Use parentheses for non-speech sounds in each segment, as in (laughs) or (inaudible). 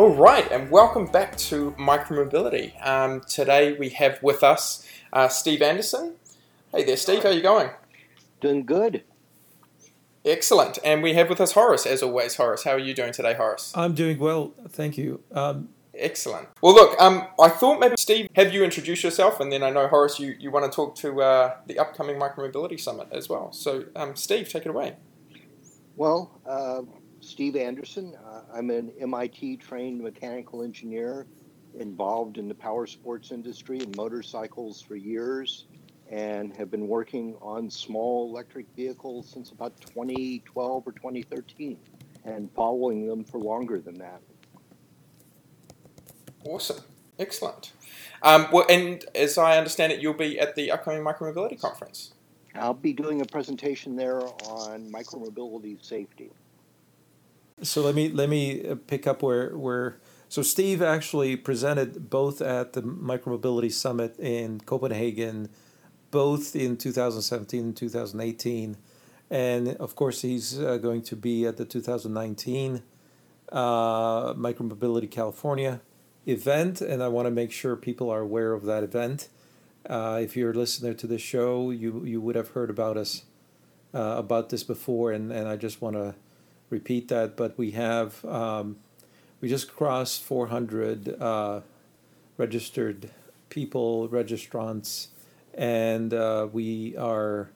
All right, and welcome back to Micromobility. Um, today we have with us uh, Steve Anderson, Hey there, Steve. How are you going? Doing good. Excellent. And we have with us Horace, as always. Horace, how are you doing today, Horace? I'm doing well, thank you. Um, Excellent. Well, look, um, I thought maybe Steve, have you introduce yourself, and then I know Horace, you, you want to talk to uh, the upcoming Micromobility Summit as well. So, um, Steve, take it away. Well, uh, Steve Anderson. Uh, I'm an MIT trained mechanical engineer involved in the power sports industry and motorcycles for years and have been working on small electric vehicles since about 2012 or 2013 and following them for longer than that. Awesome. Excellent. Um, well, and as I understand it, you'll be at the upcoming Micromobility Conference. I'll be doing a presentation there on micromobility safety. So let me let me uh, pick up where where so Steve actually presented both at the Micromobility Summit in Copenhagen both in 2017 and 2018. And of course, he's uh, going to be at the 2019 uh, Micromobility California event. And I want to make sure people are aware of that event. Uh, if you're a listener to this show, you, you would have heard about us uh, about this before. And, and I just want to repeat that. But we have, um, we just crossed 400 uh, registered people, registrants and uh, we are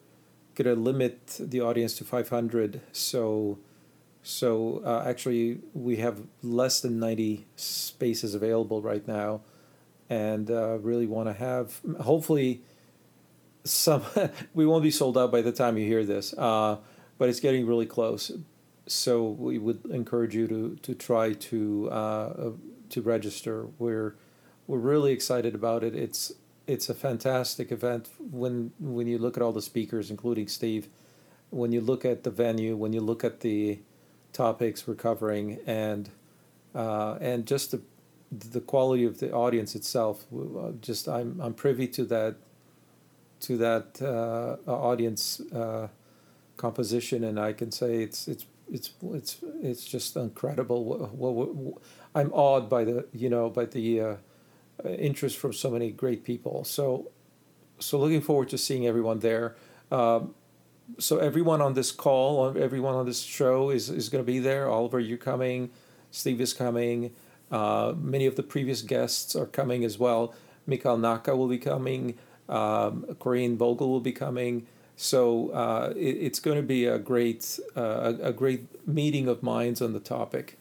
going to limit the audience to 500 so so uh, actually we have less than 90 spaces available right now and uh, really want to have hopefully some (laughs) we won't be sold out by the time you hear this uh, but it's getting really close so we would encourage you to to try to uh, to register. We're we're really excited about it. It's it's a fantastic event. When when you look at all the speakers, including Steve. When you look at the venue, when you look at the topics we're covering, and uh, and just the the quality of the audience itself, uh, just I'm I'm privy to that to that uh, audience uh, composition, and I can say it's it's it's it's it's just incredible. What, what, what, I'm awed by the you know by the uh, uh, interest from so many great people. So, so looking forward to seeing everyone there. Um, so everyone on this call, everyone on this show is, is going to be there. Oliver, you're coming. Steve is coming. Uh, many of the previous guests are coming as well. Mikhail Naka will be coming. Um, Corinne Vogel will be coming. So uh, it, it's going to be a great uh, a, great meeting of minds on the topic.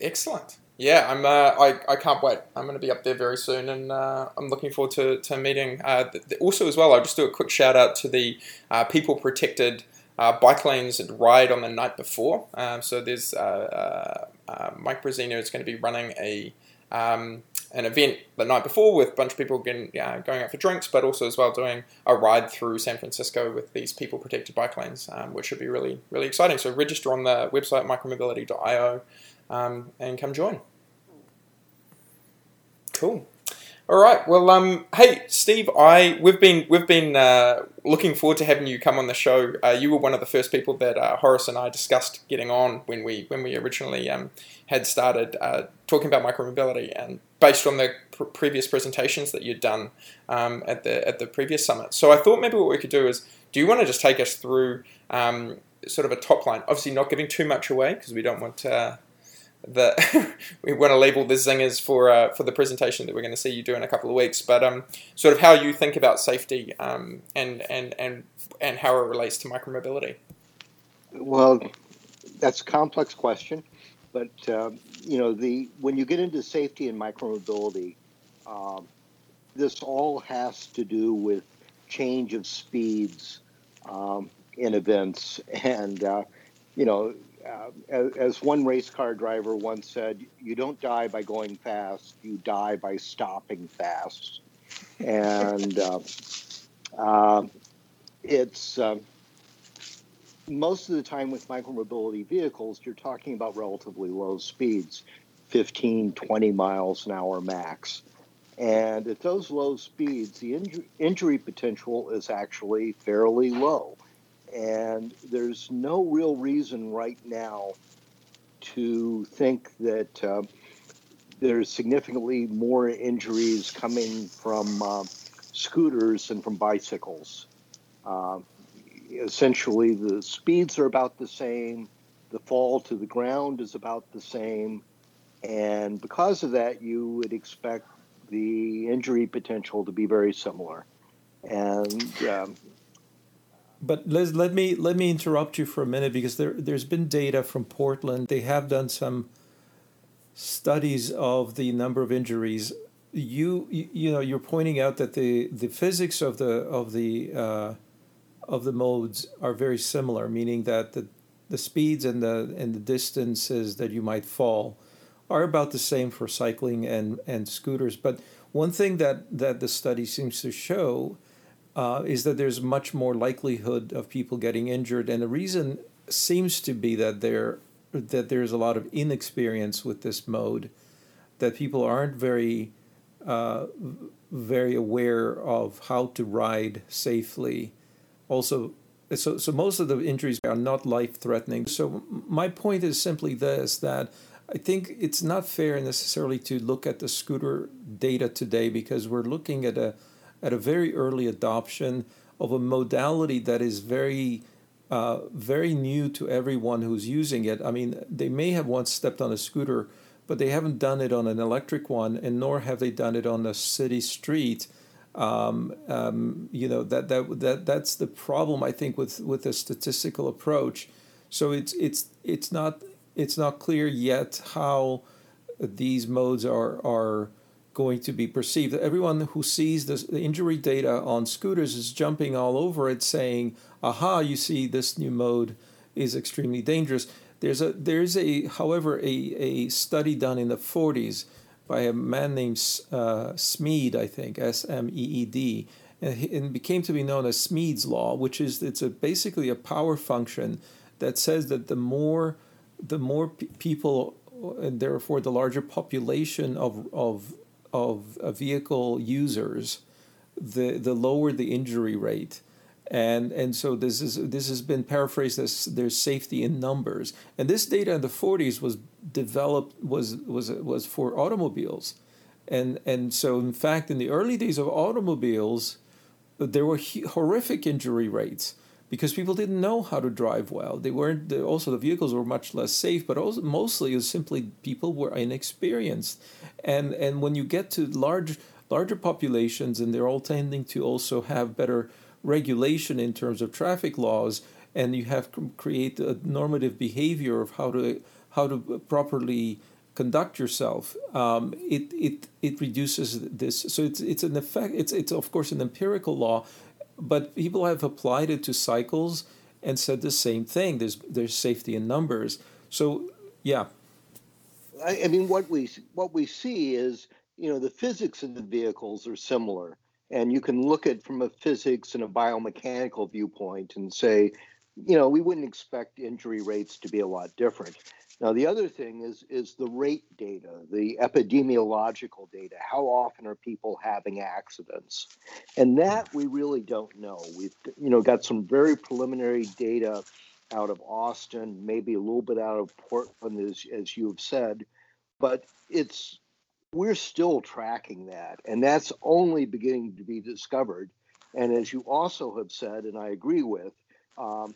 Excellent. Yeah, I'm. Uh, I I can't wait. I'm going to be up there very soon, and uh, I'm looking forward to to meeting. Uh, also, as well, I'll just do a quick shout out to the uh, people protected bike lanes and ride on the night before. Um, so there's Mike Brezina is going to be running a um, an event the night before with a bunch of people getting, going out for drinks, but also as well doing a ride through San Francisco with these people protected bike lanes, um, which should be really really exciting. So register on the website micromobility.io um, and come join. Cool. All right. Well, um, hey, Steve, I we've been we've been uh, looking forward to having you come on the show. Uh, you were one of the first people that uh, Horace and I discussed getting on when we when we originally um, had started uh, talking about micromobility, and based on the pr- previous presentations that you'd done um, at the at the previous summit. So I thought maybe what we could do is, do you want to just take us through um, sort of a top line? Obviously, not giving too much away because we don't want uh, that (laughs) we want to label the zingers for uh, for the presentation that we're going to see you do in a couple of weeks. But um, sort of how you think about safety um, and and and and how it relates to micromobility. Well, that's a complex question, but um, you know the when you get into safety and micromobility, um, this all has to do with change of speeds um, in events and. Uh, you know, uh, as, as, one race car driver once said, you don't die by going fast, you die by stopping fast. And uh, uh, it's uh, most of the time with micromobility vehicles, you're talking about relatively low speeds 15, 20 miles an hour max. And at those low speeds, the inju- injury potential is actually fairly low. And there's no real reason right now to think that uh, there's significantly more injuries coming from uh, scooters than from bicycles. Uh, essentially, the speeds are about the same, the fall to the ground is about the same, and because of that, you would expect the injury potential to be very similar. And um, but let let me let me interrupt you for a minute because there there's been data from Portland. They have done some studies of the number of injuries. You you, you know you're pointing out that the the physics of the of the uh, of the modes are very similar, meaning that the the speeds and the and the distances that you might fall are about the same for cycling and, and scooters. But one thing that, that the study seems to show uh, is that there's much more likelihood of people getting injured, and the reason seems to be that there that there's a lot of inexperience with this mode, that people aren't very uh, very aware of how to ride safely. Also, so so most of the injuries are not life threatening. So my point is simply this that I think it's not fair necessarily to look at the scooter data today because we're looking at a at a very early adoption of a modality that is very uh, very new to everyone who's using it. I mean, they may have once stepped on a scooter, but they haven't done it on an electric one, and nor have they done it on a city street. Um, um, you know that that that that's the problem I think with with a statistical approach. So it's it's it's not it's not clear yet how these modes are are going to be perceived. Everyone who sees this, the injury data on scooters is jumping all over it, saying, "Aha! You see, this new mode is extremely dangerous." There's a there's a however a, a study done in the 40s by a man named uh, Smeed, I think S M E E D, and it became to be known as Smeed's law, which is it's a basically a power function that says that the more the more p- people and therefore the larger population of of of uh, vehicle users, the the lower the injury rate. And and so this is this has been paraphrased as there's safety in numbers. And this data in the 40s was developed was was was for automobiles. And and so in fact in the early days of automobiles there were horrific injury rates because people didn't know how to drive well. They weren't also the vehicles were much less safe, but also mostly it was simply people were inexperienced. And and when you get to large larger populations and they're all tending to also have better regulation in terms of traffic laws and you have create a normative behavior of how to how to properly conduct yourself, um, it, it, it reduces this. So it's, it's an effect, it's, it's of course an empirical law, but people have applied it to cycles and said the same thing. There's there's safety in numbers. So yeah. I, I mean, what we what we see is you know the physics of the vehicles are similar, and you can look at from a physics and a biomechanical viewpoint and say, you know, we wouldn't expect injury rates to be a lot different. Now, the other thing is is the rate data, the epidemiological data. How often are people having accidents? And that we really don't know. We've you know got some very preliminary data out of Austin, maybe a little bit out of Portland, as as you have said, but it's we're still tracking that, and that's only beginning to be discovered. And as you also have said, and I agree with, um,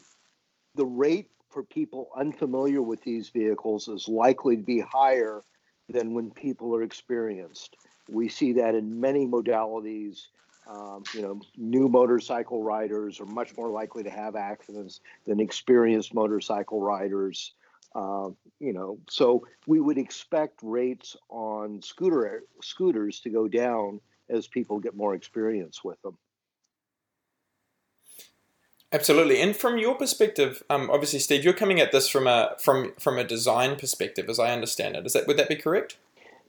the rate for people unfamiliar with these vehicles is likely to be higher than when people are experienced. We see that in many modalities. Um, you know, new motorcycle riders are much more likely to have accidents than experienced motorcycle riders. Uh, you know, so we would expect rates on scooter scooters to go down as people get more experience with them. Absolutely, and from your perspective, um, obviously, Steve, you're coming at this from a from from a design perspective, as I understand it. Is that would that be correct?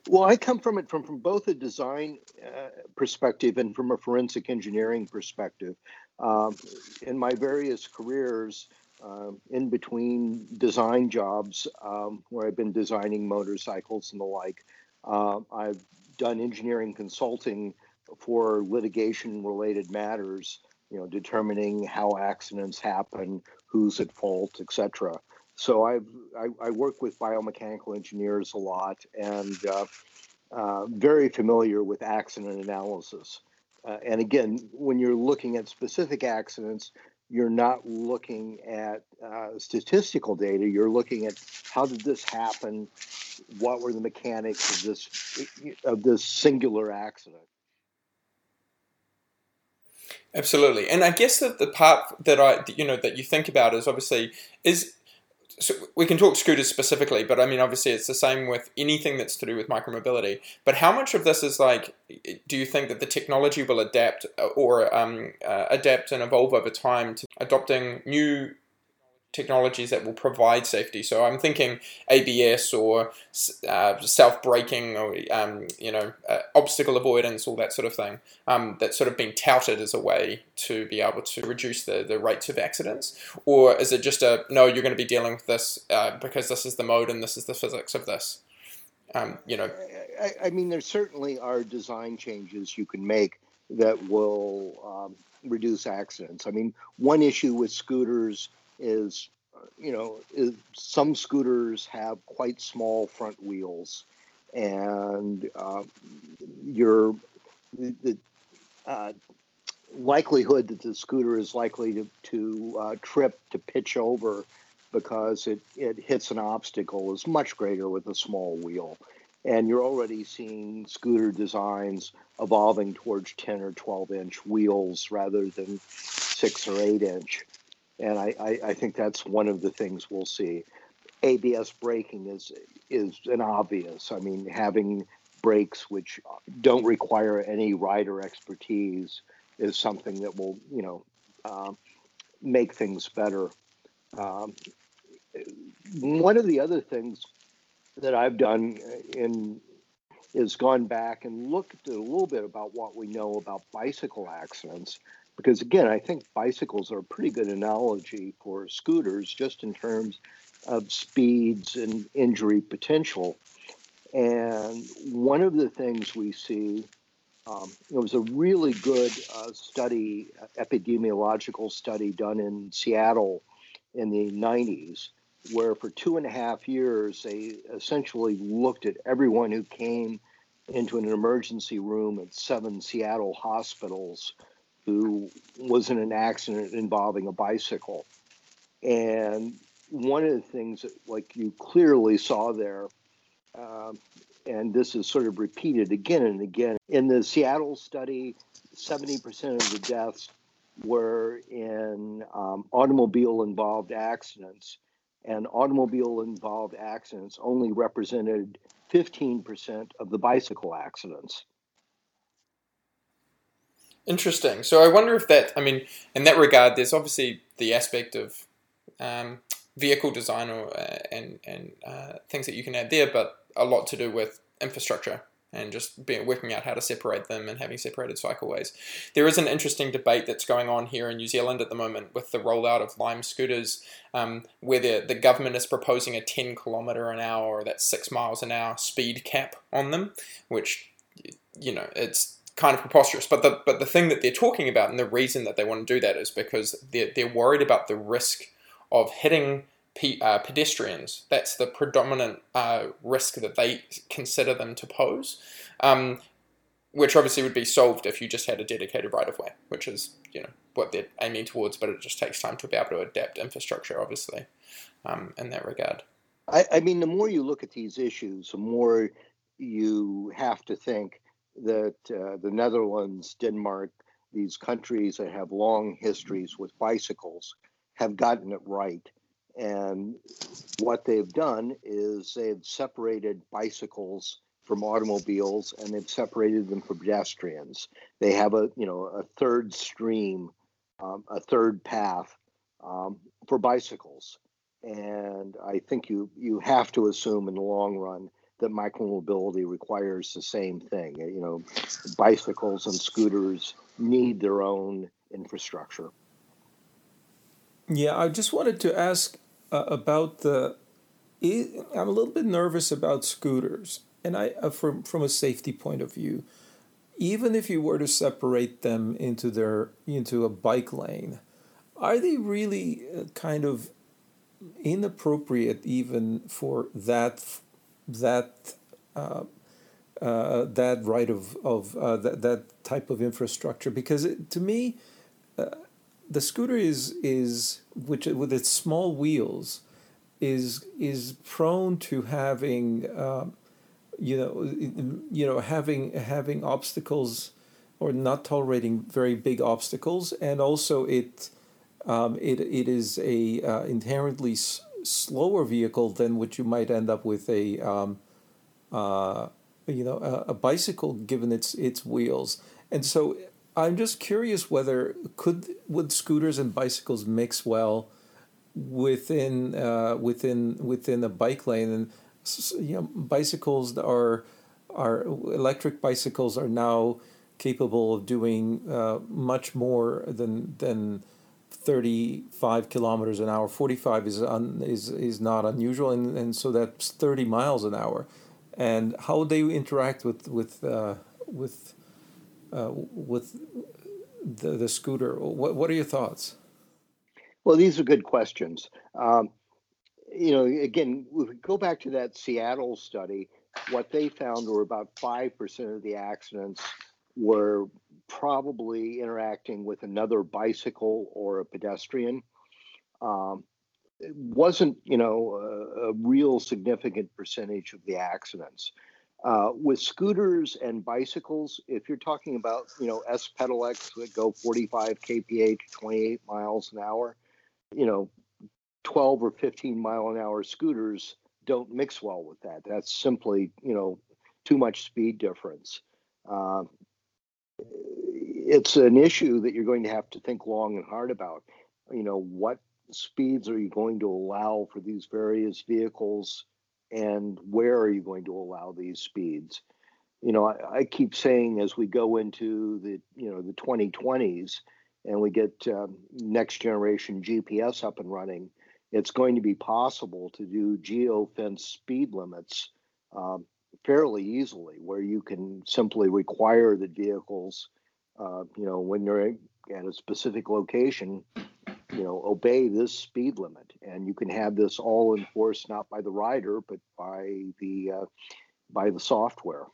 Well, I come from it from, from both a design uh, perspective and from a forensic engineering perspective. Um, in my various careers, uh, in between design jobs um, where I've been designing motorcycles and the like, uh, I've done engineering consulting for litigation related matters, you know, determining how accidents happen, who's at fault, etc. So I've, I, I, work with biomechanical engineers a lot and uh, uh, very familiar with accident analysis. Uh, and again, when you're looking at specific accidents, you're not looking at uh, statistical data. You're looking at how did this happen? What were the mechanics of this of this singular accident? Absolutely, and I guess that the part that I you know that you think about is obviously is so we can talk scooters specifically, but I mean, obviously, it's the same with anything that's to do with micromobility. But how much of this is like, do you think that the technology will adapt or um, uh, adapt and evolve over time to adopting new technologies that will provide safety. So I'm thinking ABS or uh, self-braking or um, you know uh, obstacle avoidance, all that sort of thing. Um, that's sort of been touted as a way to be able to reduce the, the rates of accidents, or is it just a no? You're going to be dealing with this uh, because this is the mode and this is the physics of this. Um, you know, I, I, mean, there certainly are design changes you can make that will um, reduce accidents. I mean, one issue with scooters is you know is, some scooters have quite small front wheels and uh, your the uh, likelihood that the scooter is likely to, to uh, trip to pitch over because it, it hits an obstacle is much greater with a small wheel. And you're already seeing scooter designs evolving towards 10 or 12 inch wheels rather than 6 or 8 inch and I, I, I, think that's one of the things we'll see. ABS braking is is an obvious. I mean, having brakes which don't require any rider expertise is something that will, you know, uh, make things better. Um, one of the other things that I've done in is gone back and looked a little bit about what we know about bicycle accidents because again, I think bicycles are a pretty good analogy for scooters, just in terms of speeds and injury potential. And one of the things we see, um, it was a really good uh, study, epidemiological study done in Seattle in the 90s, where for two and a half years they essentially looked at everyone who came into an emergency room at seven Seattle hospitals who was in an accident involving a bicycle. And one of the things that, like you clearly saw there, um, and this is sort of repeated again and again in the Seattle study, 70% of the deaths were in um, automobile involved accidents, and automobile involved accidents only represented 15% of the bicycle accidents. Interesting. So I wonder if that, I mean, in that regard, there's obviously the aspect of um, vehicle design or, uh, and, and uh, things that you can add there, but a lot to do with infrastructure and just being, working out how to separate them and having separated cycleways. There is an interesting debate that's going on here in New Zealand at the moment with the rollout of Lime scooters, um, where the, the government is proposing a 10 kilometre an hour or that's 6 miles an hour speed cap on them, which, you know, it's kind of preposterous. But the but the thing that they're talking about and the reason that they want to do that is because they're they're worried about the risk of hitting pe- uh, pedestrians. That's the predominant uh, risk that they consider them to pose. Um, which obviously would be solved if you just had a dedicated right of way, which is you know what they're aiming towards, but it just takes time to be able to adapt infrastructure, obviously, um, in that regard. I, I mean, the more you look at these issues, the more you have to think that uh, the Netherlands, Denmark, these countries that have long histories with bicycles have gotten it right. And what they've done is they've separated bicycles from automobiles and they've separated them from pedestrians. They have a you know a third stream um, a third path um, for bicycles. And I think you you have to assume in the long run that micromobility requires the same thing. You know, bicycles and scooters need their own infrastructure. Yeah, I just wanted to ask uh, about the. I'm a little bit nervous about scooters, and I, uh, from from a safety point of view, even if you were to separate them into their into a bike lane, are they really uh, kind of inappropriate even for that that uh, uh, that right of of uh, that that type of infrastructure. Because it, to me uh, the scooter is is which with its small wheels is is prone to having um, you know you know having having obstacles or not tolerating very big obstacles. And also it um, it it is a uh, inherently s- slower vehicle than what you might end up with a um, uh, you know a, a, bicycle given its its wheels. And so I'm just curious whether could would scooters and bicycles mix well within uh, within within a bike lane? And you know bicycles are are electric bicycles are now capable of doing uh, much more than than 35 kilometers an hour. 45 is un, is is not unusual and, and so that's 30 miles an hour. And how would they interact with with uh, with uh, with the, the scooter? What, what are your thoughts? Well these are good questions. Um, you know again we go back to that seattle study what they found were about 5% of the accidents were probably interacting with another bicycle or a pedestrian. Um, it wasn't, you know, a, a, real significant percentage of the accidents. Uh, with scooters and bicycles, if you're talking about, you know, S pedelecs that go 45 kph to 28 miles an hour, you know, 12 or 15 mile an hour scooters don't mix well with that. That's simply, you know, too much speed difference. Uh, it's an issue that you're going to have to think long and hard about. You know, what speeds are you going to allow for these various vehicles and where are you going to allow these speeds? You know, I, I keep saying as we go into the, you know, the 2020s and we get um, next generation GPS up and running, it's going to be possible to do geofence speed limits um, fairly easily, where you can simply require that vehicles, uh, you know, when you're at a specific location, you know, obey this speed limit, and you can have this all enforced not by the rider but by the uh, by the software.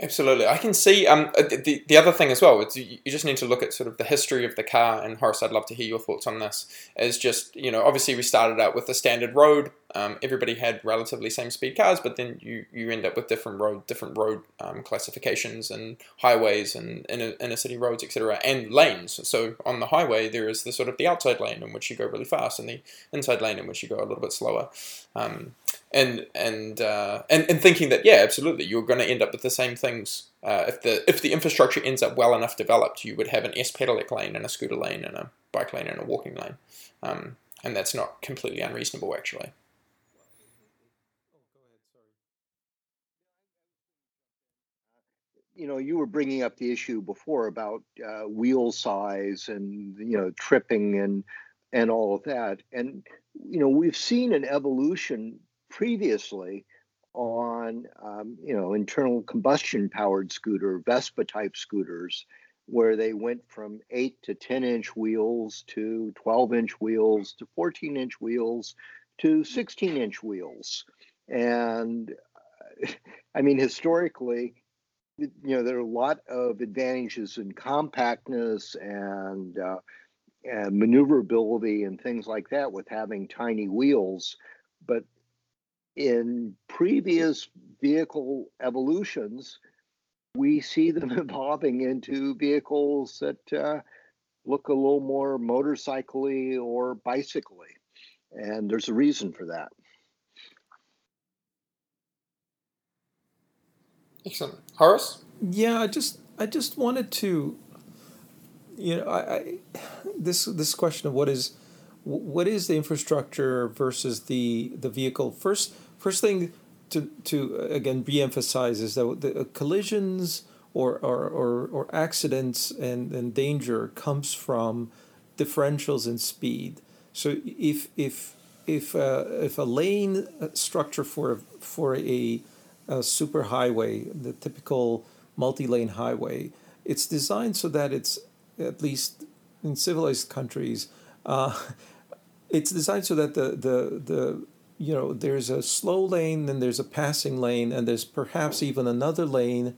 Absolutely, I can see. Um, uh, the the other thing as well is you, you just need to look at sort of the history of the car. And Horace, I'd love to hear your thoughts on this. Is just you know obviously we started out with the standard road. Um, everybody had relatively same speed cars, but then you you end up with different road different road um, classifications and highways and inner, inner city roads, etc. And lanes. So on the highway there is the sort of the outside lane in which you go really fast, and the inside lane in which you go a little bit slower. Um, and and uh, and and thinking that yeah, absolutely, you're going to end up with the same things. Uh, if the if the infrastructure ends up well enough developed, you would have an S pedelec lane and a scooter lane and a bike lane and a walking lane, um, and that's not completely unreasonable actually. You know, you were bringing up the issue before about uh, wheel size and you know tripping and and all of that, and you know we've seen an evolution previously on um, you know internal combustion powered scooter Vespa type scooters where they went from 8 to 10 inch wheels to 12 inch wheels to 14 inch wheels to 16 inch wheels. And (laughs) I mean historically you know there are a lot of advantages in compactness and uh, and maneuverability and things like that with having tiny wheels but in previous vehicle evolutions, we see them (laughs) evolving into vehicles that uh, look a little more motorcycly or bicycly. And there's a reason for that. Excellent. Horace? Yeah, I just I just wanted to you know, I, I, this this question of what is what is the infrastructure versus the the vehicle. First, first thing to to again re-emphasize is that the collisions or or, or, or accidents and, and danger comes from differentials in speed. So if if if uh, if a lane structure for for a, a super highway, the typical multi-lane highway, it's designed so that it's at least in civilized countries, uh, (laughs) it's designed so that the the the you know there's a slow lane, then there's a passing lane, and there's perhaps even another lane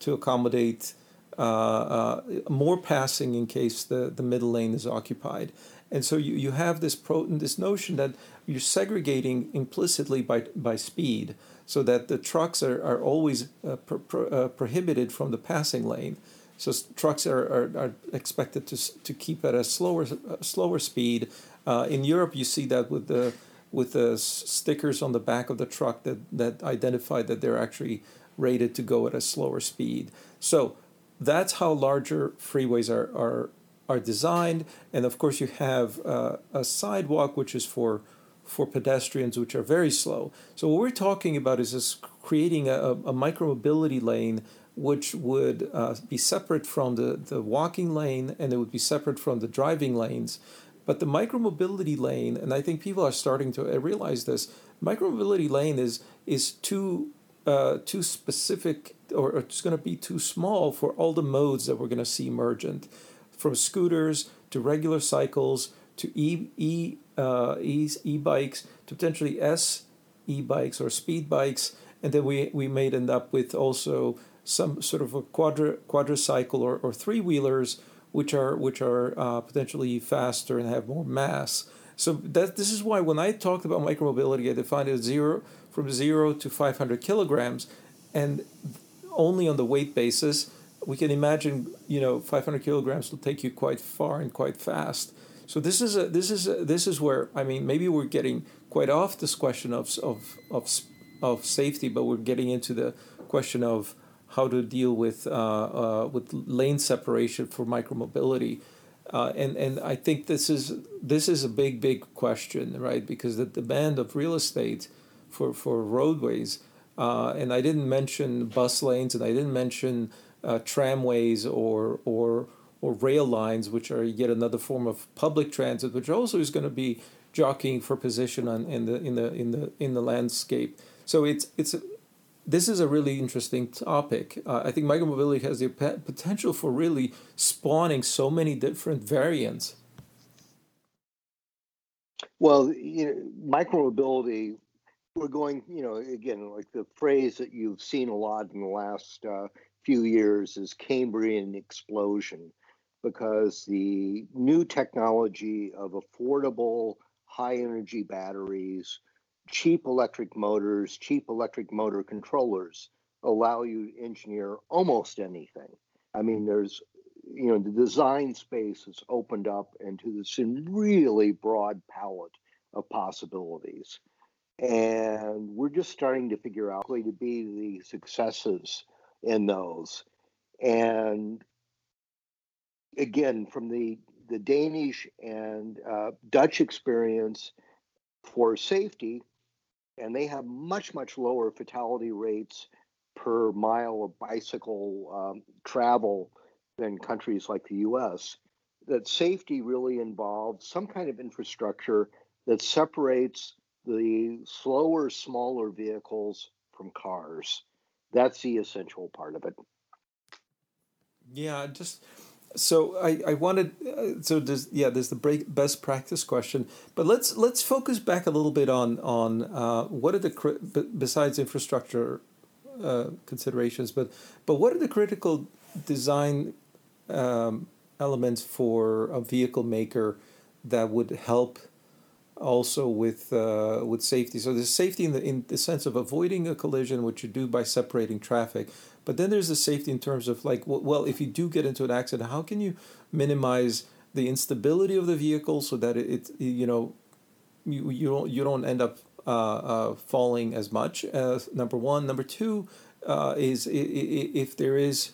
to accommodate uh, uh, more passing in case the, the middle lane is occupied. And so you, you have this pro, this notion that you're segregating implicitly by, by speed so that the trucks are, are always uh, pro, pro, uh, prohibited from the passing lane. So trucks are, are, are expected to, to keep at a slower, slower speed. Uh, in Europe, you see that with the, with the stickers on the back of the truck that, that identify that they're actually rated to go at a slower speed. So that's how larger freeways are, are, are designed. And of course, you have uh, a sidewalk, which is for, for pedestrians, which are very slow. So what we're talking about is this creating a, a micromobility lane which would uh, be separate from the, the walking lane and it would be separate from the driving lanes. But the micromobility lane, and I think people are starting to realize this, micromobility lane is is too uh, too specific or, or it's going to be too small for all the modes that we're going to see emergent, from scooters to regular cycles to e e uh, e e bikes to potentially s e bikes or speed bikes, and then we we may end up with also some sort of a quadricycle or, or three wheelers which are which are uh, potentially faster and have more mass. So that this is why when I talked about micromobility, I defined it zero from zero to 500 kilograms, and only on the weight basis. We can imagine, you know, 500 kilograms will take you quite far and quite fast. So this is a this is a, this is where I mean maybe we're getting quite off this question of of of of safety, but we're getting into the question of how to deal with uh, uh, with lane separation for micromobility. Uh, and and I think this is this is a big big question, right? Because the demand of real estate for for roadways, uh, and I didn't mention bus lanes, and I didn't mention uh, tramways or or or rail lines, which are yet another form of public transit, which also is going to be jockeying for position on in the in the in the in the landscape. So it's it's this is a really interesting topic. Uh, I think micromobility has the potential for really spawning so many different variants. Well, you know, micromobility, we're going, you know, again, like the phrase that you've seen a lot in the last uh, few years is Cambrian explosion, because the new technology of affordable, high energy batteries cheap electric motors, cheap electric motor controllers allow you to engineer almost anything. I mean, there's, you know, the design space has opened up into this really broad palette of possibilities. And we're just starting to figure out to be the successes in those. And again, from the the Danish and uh, Dutch experience for safety, and they have much much lower fatality rates per mile of bicycle um, travel than countries like the U.S. That safety really involves some kind of infrastructure that separates the slower, smaller vehicles from cars. That's the essential part of it. Yeah, just so I, I wanted uh, so there's yeah there's the break, best practice question but let's let's focus back a little bit on on uh, what are the besides infrastructure uh, considerations but but what are the critical design um, elements for a vehicle maker that would help also with uh, with safety? So there's safety in the in the sense of avoiding a collision which you do by separating traffic but then there's the safety in terms of like, well, if you do get into an accident, how can you minimize the instability of the vehicle so that it, it you know, you, you don't you don't end up uh, uh, falling as much as number one. Number two uh, is if there is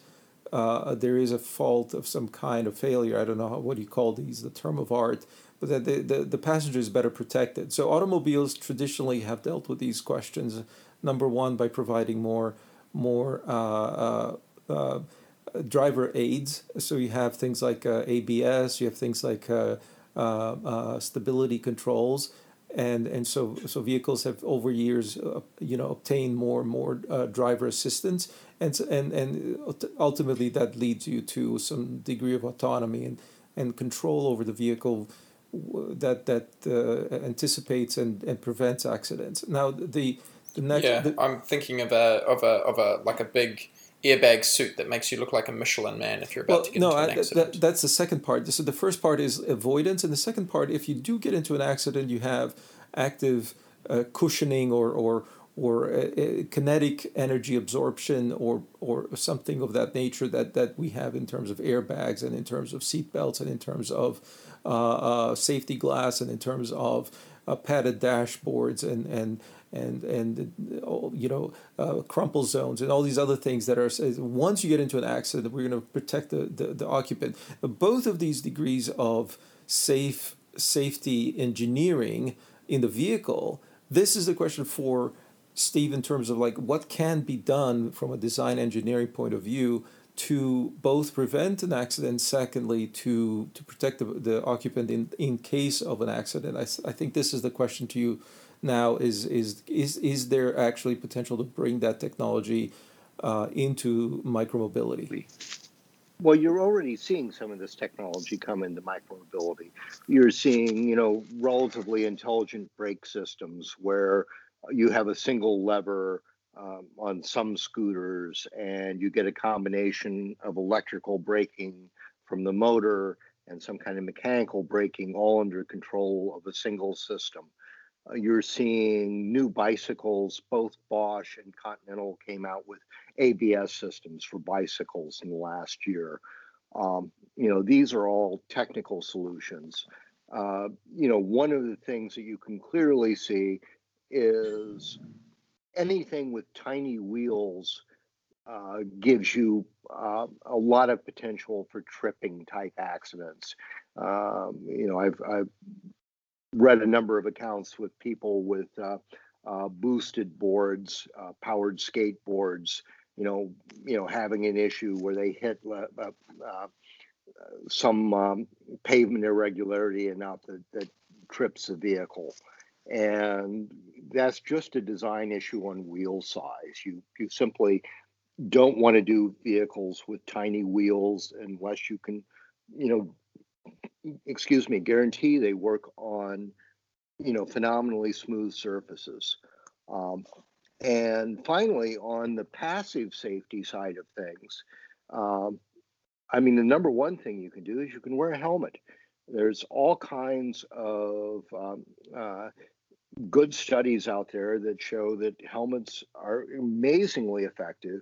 uh, there is a fault of some kind of failure. I don't know how, what you call these, the term of art, but that the, the, the passenger is better protected. So automobiles traditionally have dealt with these questions. Number one, by providing more more uh, uh, uh driver aids. So you have things like ABS, you have things like stability controls. And and so so vehicles have over years uh, you know obtained more and more uh, driver assistance. And and and ultimately that leads you to some degree of autonomy and and control over the vehicle that that uh, anticipates and, and prevents accidents. Now the next yeah the, i'm thinking of a of a of a like a big airbag suit that makes you look like a Michelin man if you're about well, to get no, into an I, accident. That, that's the second part. So the first part is avoidance, and the second part, if you do get into an accident, you have active uh, cushioning or or or uh, uh kinetic energy absorption or or something of that nature that that we have in terms of airbags and in terms of seat belts and in terms of uh, uh safety glass and in terms of uh, padded dashboards and and and and you know uh, crumple zones and all these other things that are once you get into an accident we're going to protect the, the, the occupant. Both of these degrees of safe safety engineering in the vehicle this is the question for steve in terms of like what can be done from a design engineering point of view to both prevent an accident secondly to to protect the, the occupant in in case of an accident. I, I think this is the question to you now is is is is there actually potential to bring that technology uh, into micromobility? Well, you're already seeing some of this technology come into micromobility. You're seeing, you know, relatively intelligent brake systems where you have a single lever um, on some scooters and you get a combination of electrical braking from the motor and some kind of mechanical braking all under control of a single system. Uh, you're seeing new bicycles, both Bosch and Continental came out with ABS systems for bicycles in the last year. Um, you know, these are all technical solutions. Uh, you know, one of the things that you can clearly see is anything with tiny wheels uh, gives you uh, a lot of potential for tripping type accidents. Um, you know, I've, I've read a number of accounts with people with uh, uh, boosted boards, uh, powered skateboards. You know, you know, having an issue where they hit uh, uh, some um, pavement irregularity enough that, that trips the vehicle, and that's just a design issue on wheel size. You you simply don't want to do vehicles with tiny wheels unless you can, you know, excuse me, guarantee they work on, you know, phenomenally smooth surfaces. Um, and finally, on the passive safety side of things, um, I mean, the number one thing you can do is you can wear a helmet. There's all kinds of um, uh, good studies out there that show that helmets are amazingly effective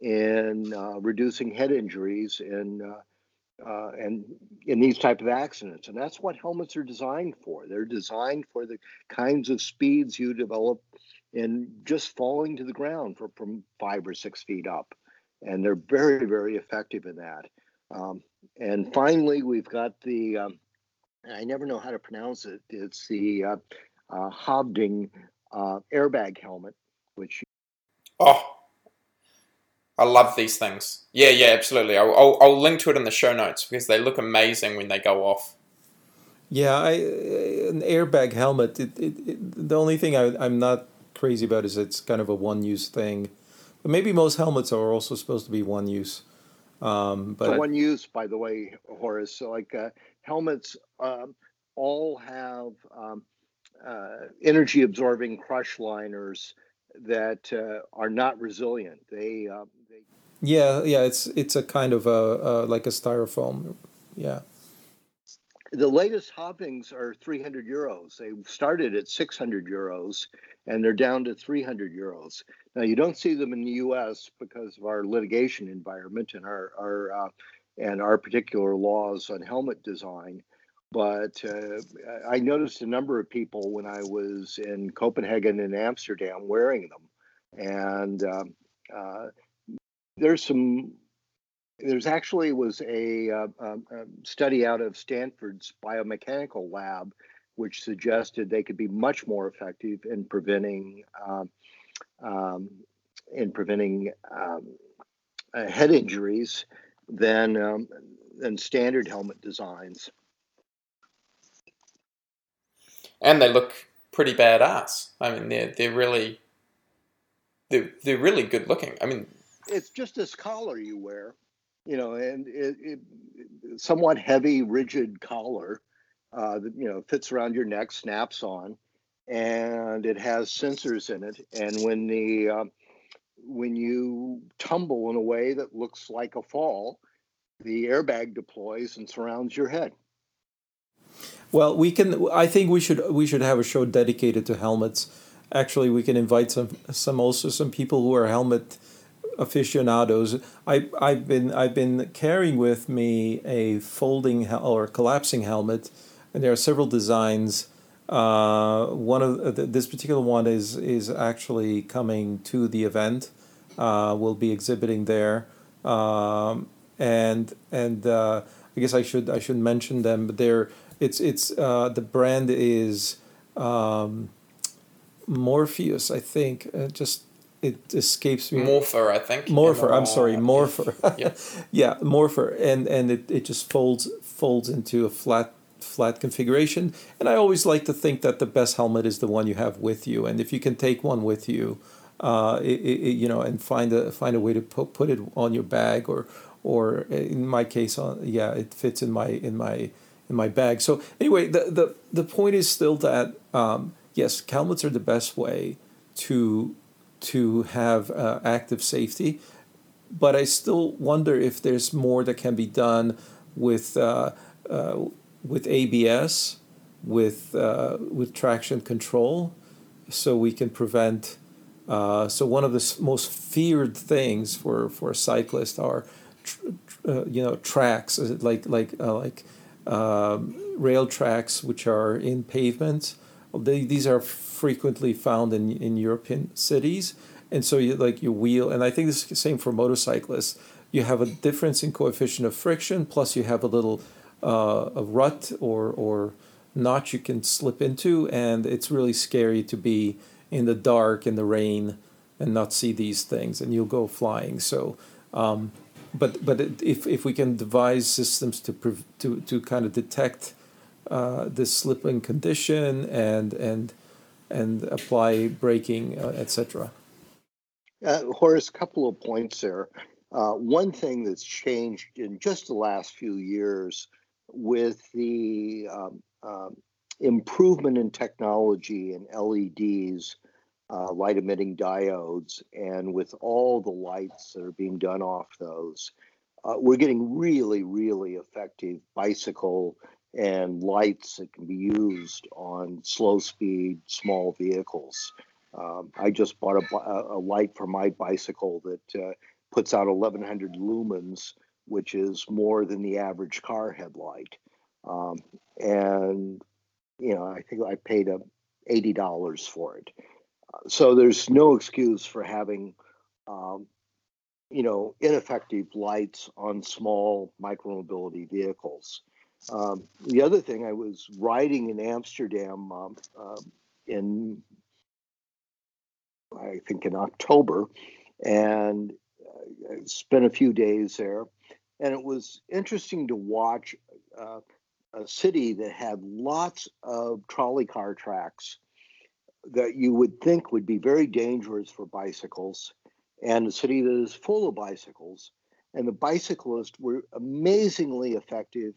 in uh, reducing head injuries and uh, uh, and in these type of accidents. And that's what helmets are designed for. They're designed for the kinds of speeds you develop in just falling to the ground for, from five or six feet up. And they're very very effective in that. Um, and finally we've got the um, i never know how to pronounce it. It's the uh, uh, Hövding uh, airbag helmet which oh I love these things. Yeah, yeah, absolutely. I'll, I'll, I'll, link to it in the show notes because they look amazing when they go off. Yeah, I, an airbag helmet. It, it, it, the only thing I, I'm not crazy about is it's kind of a one-use thing. But maybe most helmets are also supposed to be one use. Um, but so one use, by the way, Horace. So like uh, helmets um, all have um, uh, energy absorbing crush liners that uh, are not resilient. They uh, yeah, yeah, it's it's a kind of a, like a styrofoam. Yeah. The latest Hövdings are 300 euros. They started at 600 euros and they're down to 300 euros. Now, you don't see them in the US because of our litigation environment and our, our uh, and our particular laws on helmet design. But uh, I noticed a number of people when I was in Copenhagen and Amsterdam wearing them. And um, uh, there's some There's actually was a, uh, um, a study out of Stanford's biomechanical lab, which suggested they could be much more effective in preventing um, um, in preventing um, uh, head injuries than um, than standard helmet designs. And they look pretty badass. I mean, they're they're really they're they're really good looking. I mean, it's just this collar you wear you know, and it, it somewhat heavy, rigid collar uh, that you know fits around your neck, snaps on, and it has sensors in it. And when the uh, when you tumble in a way that looks like a fall, the airbag deploys and surrounds your head. Well, we can. I think we should we should have a show dedicated to helmets. Actually, we can invite some some also some people who are helmet aficionados. I, I've been I've been carrying with me a folding or collapsing helmet, and there are several designs. Uh, one of uh, this particular one is is actually coming to the event. Uh, we'll be exhibiting there, um, and and uh, I guess I should I should mention them. But they're it's it's uh, the brand is um, Morpheus, I think. Uh, just it escapes me. Morpher, I think. Morpher. I'm sorry, Morpher. Yeah, (laughs) yeah Morpher, and and it, it just folds folds into a flat flat configuration. And I always like to think that the best helmet is the one you have with you, and if you can take one with you, uh, it, it, you know, and find a find a way to put put it on your bag or or in my case, on yeah, it fits in my in my in my bag. So anyway, the the the point is still that um, yes, helmets are the best way to to have uh, active safety. But I still wonder if there's more that can be done with uh, uh, with ABS, with uh, with traction control, so we can prevent. Uh, so one of the most feared things for, for a cyclist are, tr- uh, you know, tracks like like like um, rail tracks which are in pavements they, these are frequently found in, in European cities. And so you like you wheel, and I think this is the same for motorcyclists. You have a difference in coefficient of friction, plus you have a little uh, a rut or or notch you can slip into, and it's really scary to be in the dark in the rain and not see these things, and you'll go flying. So, um, but but if if we can devise systems to to to kind of detect uh, this slipping condition and and and apply braking, uh, etc. Uh, Horace, a couple of points there. Uh, one thing that's changed in just the last few years with the um, um, improvement in technology and LEDs, uh, light emitting diodes, and with all the lights that are being done off those, uh, we're getting really, really effective bicycle and lights that can be used on slow speed, small vehicles. Um, I just bought a, a, light for my bicycle that uh, puts out 1100 lumens, which is more than the average car headlight. Um, and, you know, I think I paid a $80 for it. So there's no excuse for having, um, you know, ineffective lights on small micromobility vehicles. Um, the other thing, I was riding in Amsterdam um, uh, in, I think, in October, and I spent a few days there. And it was interesting to watch uh, a city that had lots of trolley car tracks that you would think would be very dangerous for bicycles, and a city that is full of bicycles. And the bicyclists were amazingly effective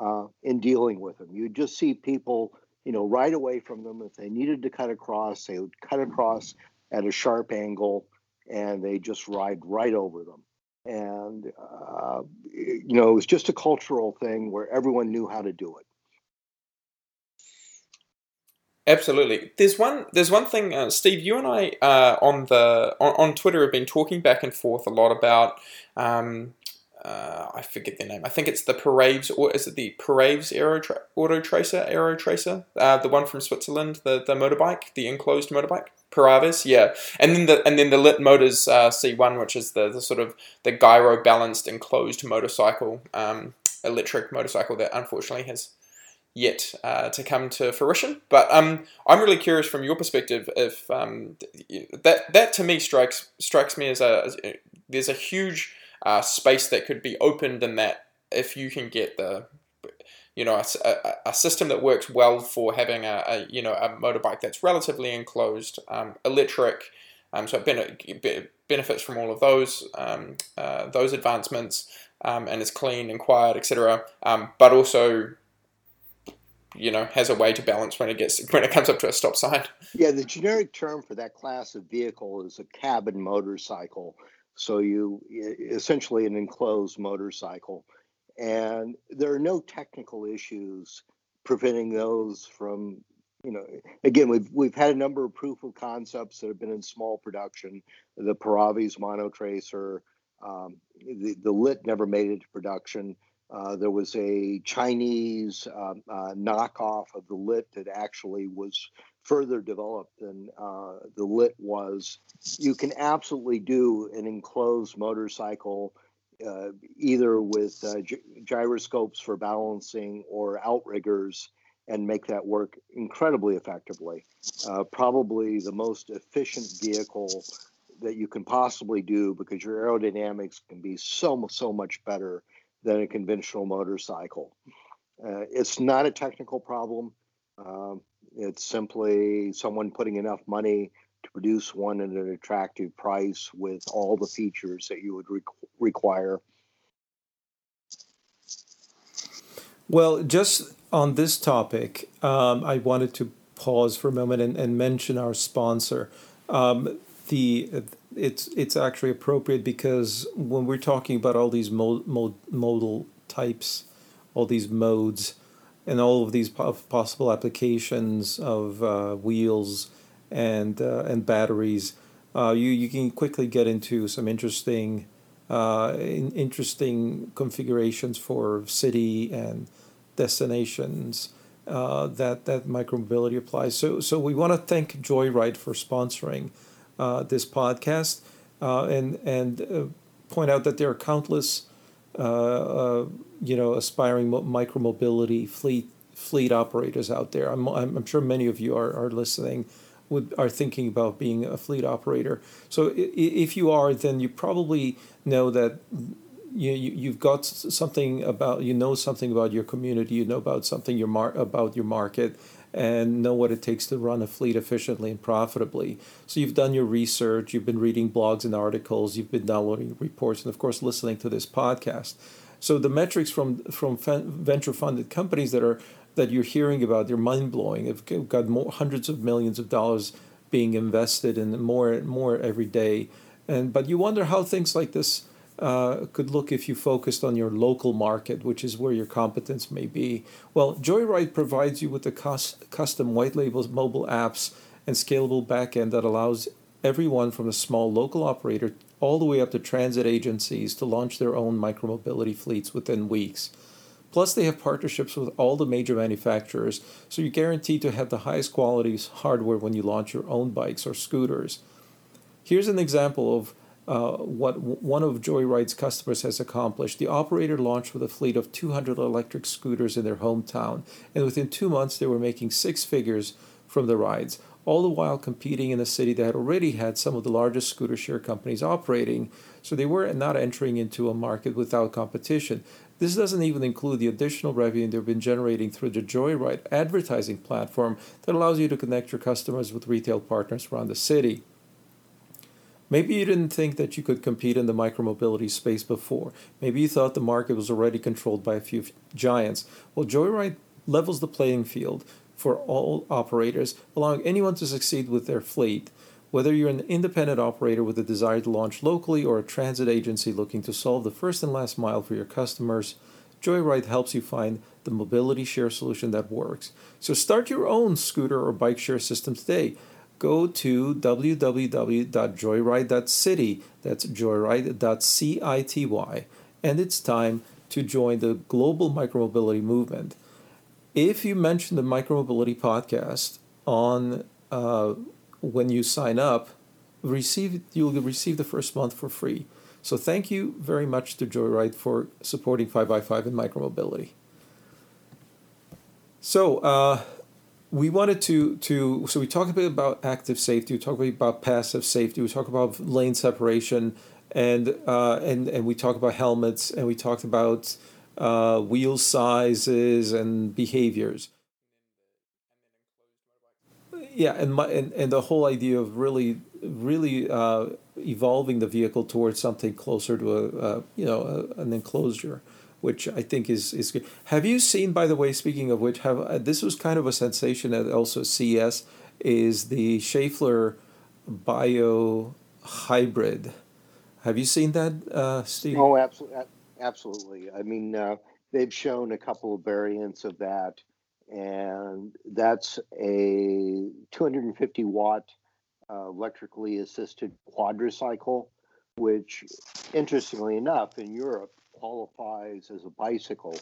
uh, in dealing with them. You just see people, you know, right away from them. If they needed to cut across, they would cut across at a sharp angle, and they just ride right over them. And uh, you know, it was just a cultural thing where everyone knew how to do it. Absolutely. There's one. There's one thing, uh, Steve. You and I uh, on the on, on, Twitter have been talking back and forth a lot about um, uh, I forget their name. I think it's the Peraves, or is it the Peraves Aero tra- Auto Tracer, Aero Tracer, uh, the one from Switzerland, the, the motorbike, the enclosed motorbike. Peraves, yeah, and then the and then the Lit Motors uh, C1, which is the, the sort of the gyro balanced enclosed motorcycle, um, electric motorcycle that unfortunately has yet uh, to come to fruition. But um, I'm really curious from your perspective if um, that that to me strikes strikes me as a as, there's a huge uh, space that could be opened in that if you can get the you know a, a, a system that works well for having a, a, you know a motorbike that's relatively enclosed um, electric um, so it benefits from all of those um, uh, those advancements um, and is clean and quiet etc um, but also you know has a way to balance when it gets when it comes up to a stop sign. Yeah the generic term for that class of vehicle is a cabin motorcycle so you essentially an enclosed motorcycle, and there are no technical issues preventing those from you know again we've we've had a number of proof of concepts that have been in small production. The Peraves MonoTracer um, the, the lit never made it to production. Uh, there was a chinese um, uh, knockoff of the lit that actually was further developed than uh, the lit was you can absolutely do an enclosed motorcycle uh, either with uh, gy- gyroscopes for balancing or outriggers and make that work incredibly effectively. Uh, probably the most efficient vehicle that you can possibly do because your aerodynamics can be so so much better than a conventional motorcycle. Uh, it's not a technical problem. Um, it's simply someone putting enough money to produce one at an attractive price with all the features that you would re- require. Well, just on this topic, um, I wanted to pause for a moment and, and mention our sponsor. Um, the it's it's actually appropriate because when we're talking about all these mod, mod, modal types, all these modes, and all of these possible applications of uh, wheels and uh, and batteries, uh, you you can quickly get into some interesting uh, in, interesting configurations for city and destinations uh, that that micromobility applies. So so we want to thank Joyride for sponsoring uh, this podcast and and point out that there are countless. Uh, uh, you know, aspiring micromobility fleet fleet operators out there. I'm, I'm sure many of you are, are listening would are thinking about being a fleet operator. So if you are, then you probably know that you, you have got something about you know something about your community. You know about something your mar- about your market, and know what it takes to run a fleet efficiently and profitably. So you've done your research. You've been reading blogs and articles. You've been downloading reports, and of course listening to this podcast. So the metrics from from venture funded companies that are that you're hearing about, they're mind blowing. They've got more, hundreds of millions of dollars being invested in more and more every day. And but you wonder how things like this uh, could look if you focused on your local market, which is where your competence may be. Well, Joyride provides you with the custom white label mobile apps and scalable backend that allows everyone from a small local operator all the way up to transit agencies to launch their own micromobility fleets within weeks. Plus, they have partnerships with all the major manufacturers, so you're guaranteed to have the highest quality hardware when you launch your own bikes or scooters. Here's an example of uh, what one of Joyride's customers has accomplished. The operator launched with a fleet of 200 electric scooters in their hometown, and within two months, they were making six figures from the rides, all the while competing in a city that had already had some of the largest scooter share companies operating. So they were not entering into a market without competition. This doesn't even include the additional revenue they've been generating through the Joyride advertising platform that allows you to connect your customers with retail partners around the city. Maybe you didn't think that you could compete in the micromobility space before. Maybe you thought the market was already controlled by a few giants. Well, Joyride levels the playing field for all operators, allowing anyone to succeed with their fleet. Whether you're an independent operator with a desire to launch locally or a transit agency looking to solve the first and last mile for your customers, Joyride helps you find the mobility share solution that works. So start your own scooter or bike share system today. Go to www.joyride.city, that's joyride.city, and it's time to join the global micromobility movement. If you mention the Micromobility podcast on uh, when you sign up, receive you'll receive the first month for free. So thank you very much to Joyride for supporting 5by5 and micromobility. So uh, we wanted to to so we talked a bit about active safety, we talked about passive safety, we talked about lane separation, and uh, and and we talked about helmets, and we talked about uh, wheel sizes and behaviors. Yeah, and my and, and the whole idea of really really uh, evolving the vehicle towards something closer to a, a you know a, an enclosure, which I think is is good. Have you seen, by the way, speaking of which, have uh, this was kind of a sensation at also CES, is the Schaeffler Bio Hybrid. Have you seen that, uh, Steve? Oh, absolutely, absolutely. I mean, uh, they've shown a couple of variants of that, and that's a 250 watt uh, electrically assisted quadricycle, which, interestingly enough, in Europe qualifies as a bicycle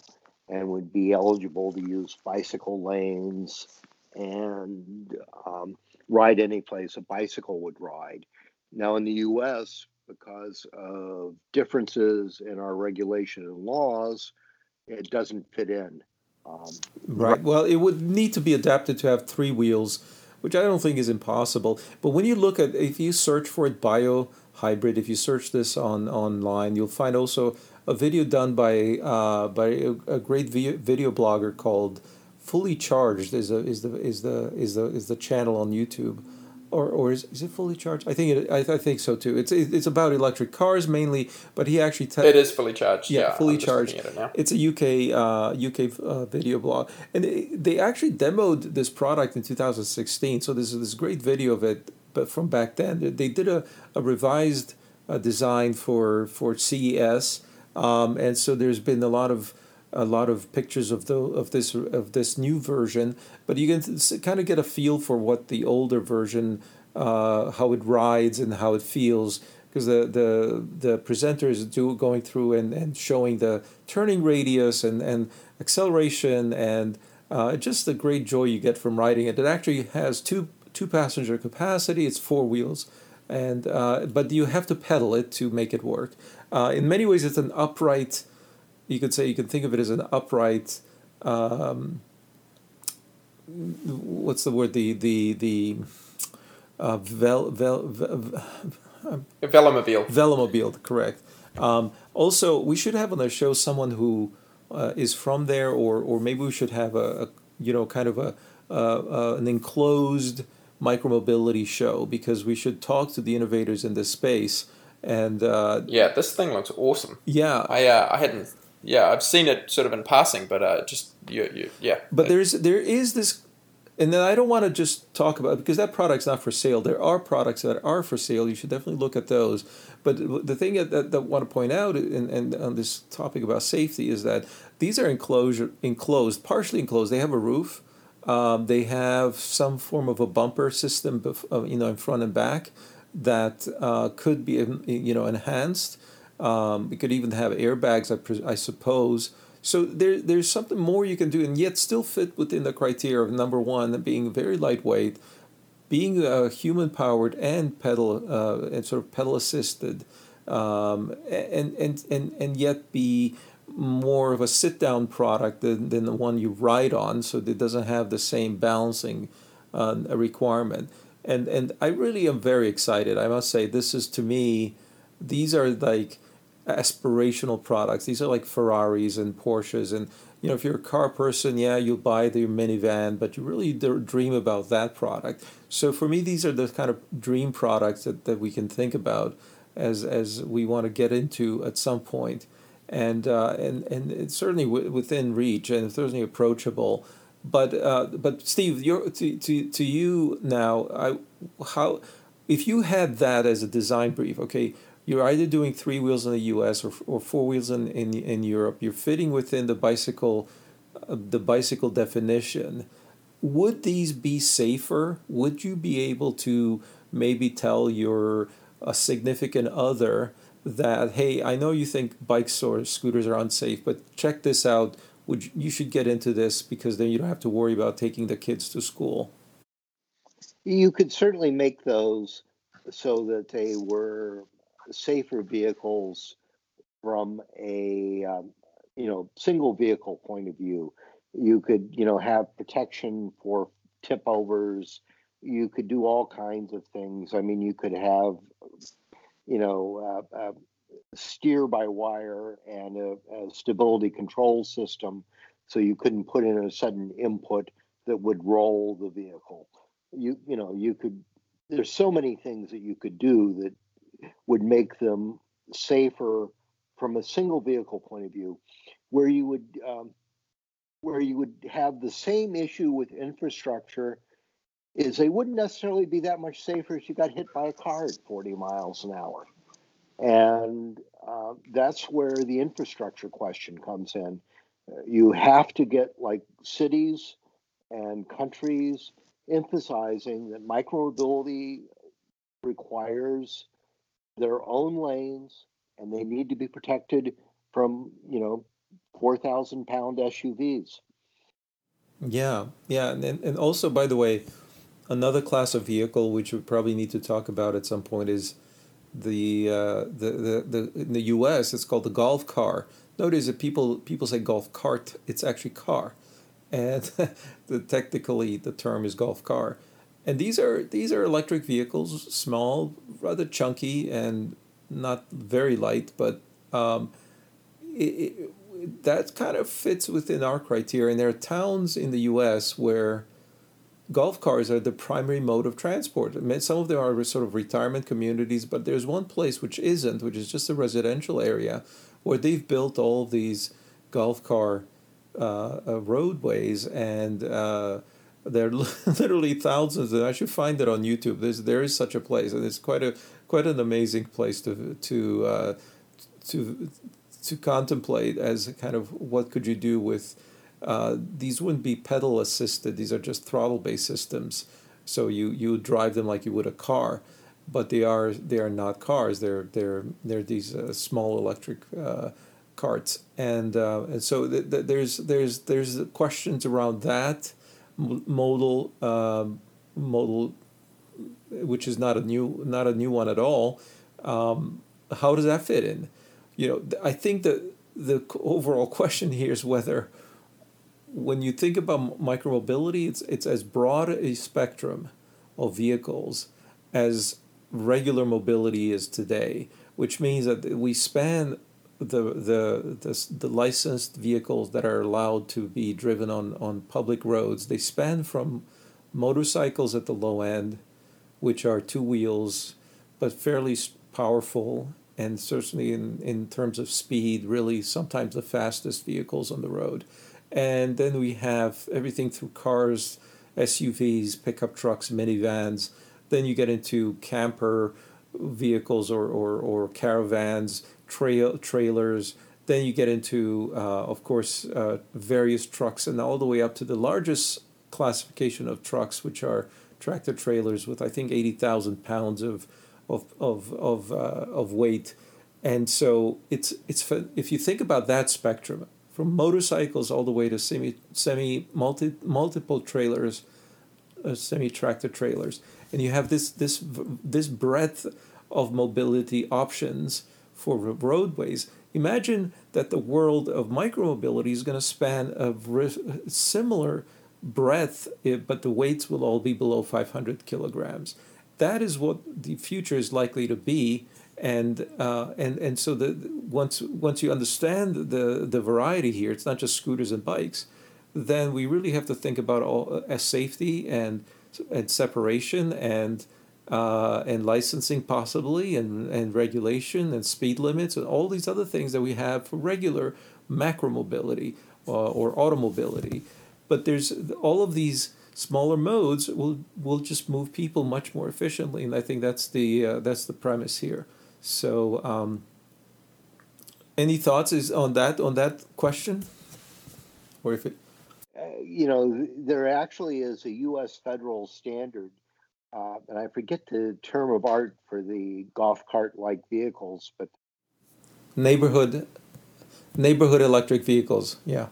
and would be eligible to use bicycle lanes and um, ride any place a bicycle would ride. Now, in the US, because of differences in our regulation and laws, it doesn't fit in. Um, right. Well, it would need to be adapted to have three wheels, which I don't think is impossible. But when you look at, if you search for it, bio hybrid, if you search this on online, you'll find also a video done by uh, by a, a great video blogger called Fully Charged. is a, is the is the is the is the channel on YouTube or or is, is it fully charged? I think it. I, I think so too. It's it's about electric cars mainly, but he actually te- it is fully charged. Yeah, yeah fully I'm charged. It it's a UK uh, UK uh, video blog, and it, they actually demoed this product in 2016. So there's this great video of it, but from back then they did a a revised uh, design for for CES, um, and so there's been a lot of a lot of pictures of the of this of this new version, but you can kind of get a feel for what the older version, uh, how it rides and how it feels, because the the the presenter is do going through and, and showing the turning radius and and acceleration and uh, just the great joy you get from riding it. It actually has two two passenger capacity. It's four wheels, and uh, but you have to pedal it to make it work. Uh, in many ways, it's an upright you could say you can think of it as an upright um, what's the word the the the uh, vel, vel, vel, velomobile velomobile correct. Um, also we should have on the show someone who uh, is from there or or maybe we should have a, a you know kind of a uh, an enclosed micromobility show because we should talk to the innovators in this space and uh, yeah this thing looks awesome yeah i uh, i hadn't yeah, I've seen it sort of in passing, but uh, just you, you, yeah. But there's there is this, and then I don't want to just talk about because that product's not for sale. There are products that are for sale. You should definitely look at those. But the thing that, that, that I want to point out, and, and on this topic about safety, is that these are enclosure enclosed, partially enclosed. They have a roof. Um, they have some form of a bumper system, you know, in front and back that uh, could be, you know, enhanced. Um, it could even have airbags, I, pre- I suppose. So there, there's something more you can do, and yet still fit within the criteria of number one, being very lightweight, being human powered and pedal uh, and sort of pedal assisted, um, and, and and and yet be more of a sit down product than, than the one you ride on, so it doesn't have the same balancing uh, requirement. And and I really am very excited. I must say, this is to me, these are like aspirational products. These are like Ferraris and Porsches, and you know, if you're a car person, yeah, you'll buy the minivan, but you really dream about that product. So for me, these are the kind of dream products that, that we can think about as as we want to get into at some point, and uh, and and it's certainly w- within reach and certainly approachable. But uh, but Steve, you're, to to to you now, I how if you had that as a design brief, okay you're either doing three wheels in the U.S. or, or four wheels in, in, in Europe. You're fitting within the bicycle, uh, the bicycle definition. Would these be safer? Would you be able to maybe tell your a significant other that hey i know you think bikes or scooters are unsafe but check this out would you, should get into this because then you don't have to worry about taking the kids to school. You could certainly make those so that they were safer vehicles from a um, you know single vehicle point of view. You could you know have protection for tip overs. You could do all kinds of things. I mean you could have you know uh, uh, steer by wire and a, a, stability control system so you couldn't put in a sudden input that would roll the vehicle. You you know you could there's so many things that you could do that would make them safer from a single vehicle point of view where you would um, where you would have the same issue with infrastructure is they wouldn't necessarily be that much safer if you got hit by a car at 40 miles an hour and uh, that's where the infrastructure question comes in you have to get like cities and countries emphasizing that micromobility requires their own lanes and they need to be protected from, you know, 4,000 pound SUVs. Yeah, yeah. And, and also, by the way, another class of vehicle which we probably need to talk about at some point is the, uh, the, the, the in the US, it's called the golf car. Notice that people, people say golf cart, it's actually car and (laughs) the technically the term is golf car. And these are these are electric vehicles, small, rather chunky, and not very light, but um, it, it, that kind of fits within our criteria. And there are towns in the U.S. where golf cars are the primary mode of transport. Some of them are sort of retirement communities, but there's one place which isn't, which is just a residential area, where they've built all these golf car uh, uh, roadways, and uh, there are (laughs) literally thousands. And I should find it on YouTube. There's there is such a place, and it's quite a quite an amazing place to to uh, to to contemplate as kind of what could you do with. Uh, these wouldn't be pedal assisted. These are just throttle based systems. So you you drive them like you would a car, but they are they are not cars. They're they're they're these uh, small electric uh, carts, and uh, and so th- th- there's there's there's questions around that modal um, modal, which is not a new not a new one at all. Um, how does that fit in? You know, I think that the overall (laughs) question here is whether when you think about micromobility, it's it's as broad a spectrum of vehicles as regular mobility is today, which means that we span the, the the the licensed vehicles that are allowed to be driven on on public roads. They span from motorcycles at the low end which are two wheels but fairly powerful and certainly in, in terms of speed really sometimes the fastest vehicles on the road and then we have everything through cars SUVs pickup trucks minivans then you get into camper vehicles or, or, or caravans trail trailers. Then you get into, uh, of course, uh, various trucks, and all the way up to the largest classification of trucks, which are tractor trailers with I think eighty thousand pounds of of of of, uh, of weight. And so it's it's if you think about that spectrum from motorcycles all the way to semi semi multi multiple trailers, uh, semi tractor trailers, and you have this this this breadth of mobility options for roadways. Imagine that the world of micromobility is going to span a similar breadth, eh, but the weights will all be below 500 kilograms. That is what the future is likely to be, and uh, and and so the once once you understand the the variety here, it's not just scooters and bikes. Then we really have to think about all uh, safety and and separation and uh, and licensing possibly and, and regulation and speed limits and all these other things that we have for regular macro mobility uh, or automobility. But there's all of these smaller modes will will just move people much more efficiently, and I think that's the uh, that's the premise here. So, um, any thoughts is on that on that question, or if it. Uh, you know, there actually is a U.S. federal standard uh, and I forget the term of art for the golf cart like vehicles, but neighborhood neighborhood electric vehicles. Yeah.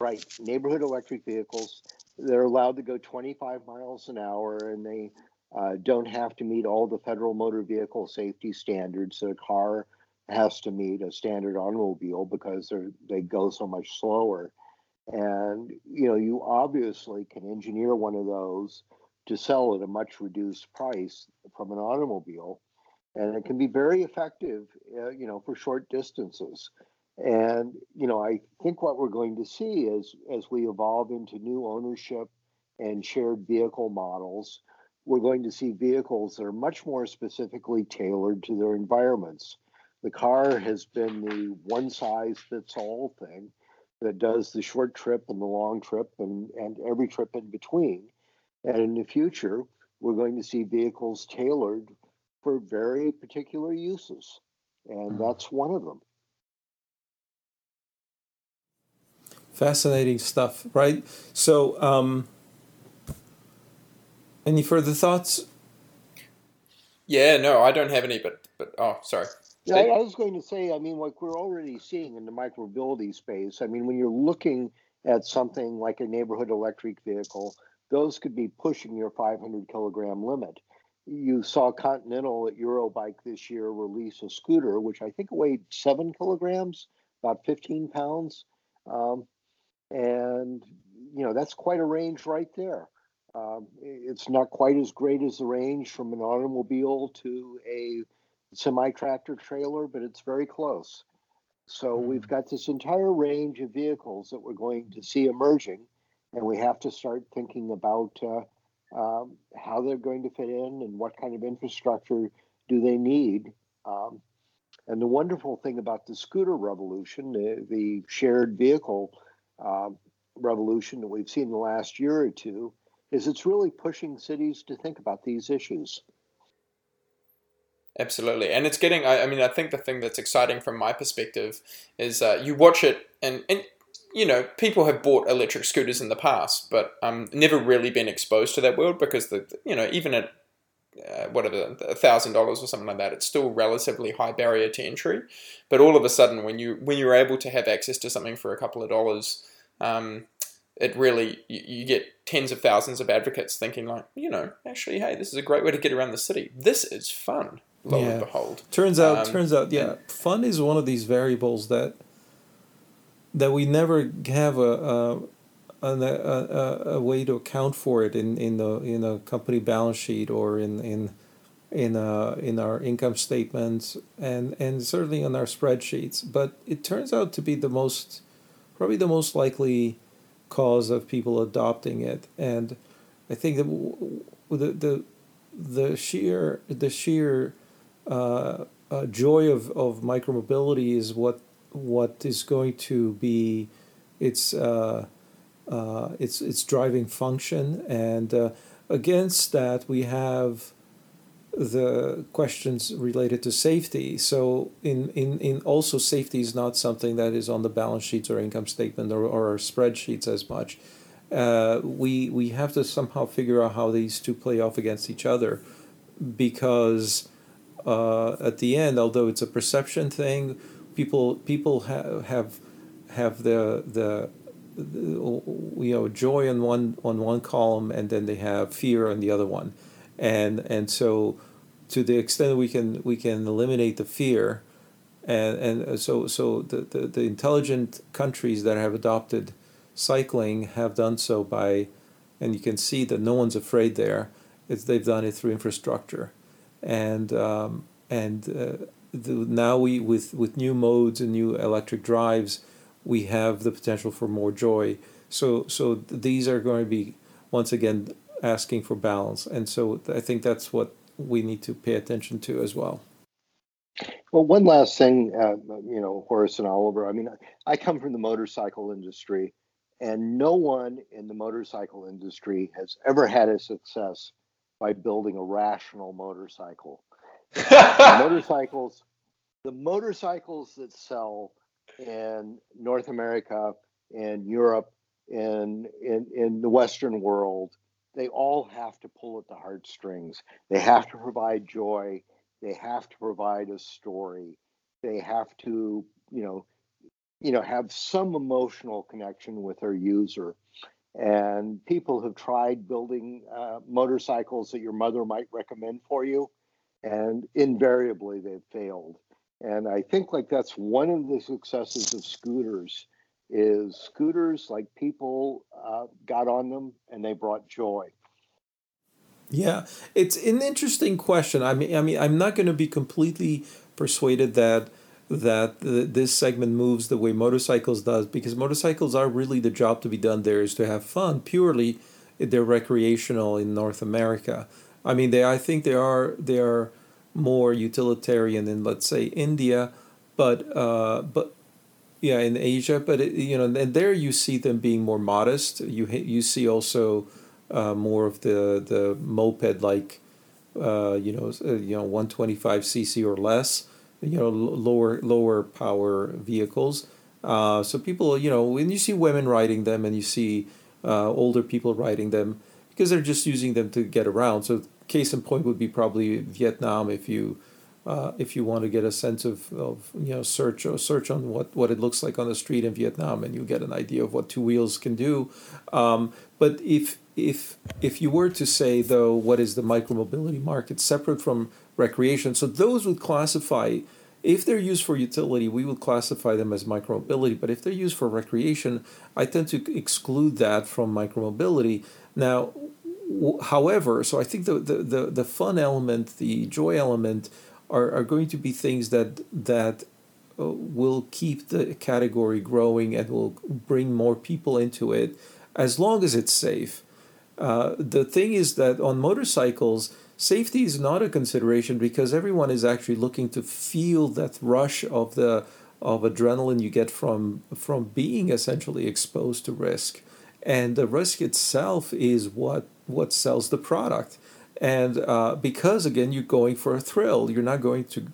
Right, neighborhood electric vehicles. They're allowed to go 25 miles an hour, and they uh, don't have to meet all the federal motor vehicle safety standards that a car has to meet a standard automobile because they go so much slower. And you know, you obviously can engineer one of those to sell at a much reduced price from an automobile, and it can be very effective, uh, you know, for short distances. And you know, I think what we're going to see is as we evolve into new ownership and shared vehicle models, we're going to see vehicles that are much more specifically tailored to their environments. The car has been the one size fits all thing that does the short trip and the long trip and, and every trip in between. And in the future, we're going to see vehicles tailored for very particular uses. And hmm. that's one of them. Fascinating stuff, right? So, um, any further thoughts? Yeah, no, I don't have any, but but oh, sorry. Yeah, I, I was going to say, I mean, like we're already seeing in the micromobility space. I mean, when you're looking at something like a neighborhood electric vehicle, those could be pushing your 500 kilogram limit. You saw Continental at Eurobike this year release a scooter, which I think weighed seven kilograms, about 15 pounds. Um, and, you know, that's quite a range right there. Um, it's not quite as great as the range from an automobile to a semi tractor trailer, but it's very close. So we've mm-hmm. got this entire range of vehicles that we're going to see emerging, and we have to start thinking about uh, um, how they're going to fit in and what kind of infrastructure do they need. Um, and the wonderful thing about the scooter revolution, the, the shared vehicle uh, revolution that we've seen in the last year or two, is it's really pushing cities to think about these issues. Absolutely, and it's getting. I, I mean, I think the thing that's exciting from my perspective is uh, you watch it, and and you know, people have bought electric scooters in the past, but um, never really been exposed to that world because the you know even at uh, whatever a thousand dollars or something like that, it's still relatively high barrier to entry. But all of a sudden, when you when you're able to have access to something for a couple of dollars, um, it really you, you, get tens of thousands of advocates thinking like, you know, actually, hey, this is a great way to get around the city. This is fun. Lo yeah. and behold, turns out, um, turns out, yeah, fun is one of these variables that that we never have a. a a, a, a way to account for it in, in the in a company balance sheet or in in in uh, in our income statements and and certainly in our spreadsheets. But it turns out to be the most probably the most likely cause of people adopting it. And I think that the the the sheer the sheer uh, uh, joy of, of micromobility is what what is going to be its uh, uh its its driving function. And uh, against that, we have the questions related to safety. So in, in, in also safety is not something that is on the balance sheets or income statement or, or spreadsheets as much. Uh, we we have to somehow figure out how these two play off against each other, because uh, at the end, although it's a perception thing, people people have have have the, the the you know joy on one on one column and then they have fear on the other one and and so to the extent we can we can eliminate the fear and and so so the, the, the intelligent countries that have adopted cycling have done so by and you can see that no one's afraid there it's they've done it through infrastructure. And um, and uh, the, now we with with new modes and new electric drives we have the potential for more joy. So so these are going to be once again asking for balance. And so I think that's what we need to pay attention to as well. Well, one last thing, uh, you know, Horace and Oliver. I mean, I come from the motorcycle industry, and no one in the motorcycle industry has ever had a success by building a rational motorcycle. (laughs) motorcycles, the motorcycles that sell in North America, and Europe, and in in the Western world they all have to pull at the heartstrings. They have to provide joy. They have to provide a story. They have to, you know, you know, have some emotional connection with their user. And people have tried building uh, motorcycles that your mother might recommend for you, and invariably they've failed. And I think like that's one of the successes of scooters is scooters like people uh, got on them and they brought joy. Yeah, it's an interesting question. I mean, I mean, I'm not going to be completely persuaded that that the, this segment moves the way motorcycles does because motorcycles are really the job to be done there is to have fun purely they're recreational in North America. I mean, they I think they are they are more utilitarian in let's say India, but uh, but yeah, in Asia, but it, you know, and there you see them being more modest. You you see also uh, more of the the moped like, uh, you know, uh, you know, one twenty five cc or less. You know, lower lower power vehicles. Uh, so people, you know, when you see women riding them and you see uh, older people riding them, because they're just using them to get around. So case in point would be probably Vietnam if you uh, if you want to get a sense of, of you know search or search on what, what it looks like on the street in Vietnam and you get an idea of what two wheels can do. Um, but if if if you were to say though what is the micromobility market separate from recreation, so those would classify if they're used for utility, we would classify them as micromobility. But if they're used for recreation, I tend to exclude that from micromobility. Now, however, so I think the, the, the, the fun element, the joy element, are, are going to be things that that uh, will keep the category growing and will bring more people into it as long as it's safe. Uh, the thing is that on motorcycles, safety is not a consideration because everyone is actually looking to feel that rush of the of adrenaline you get from from being essentially exposed to risk, and the risk itself is what what sells the product. And uh, because, again, you're going for a thrill, you're not going to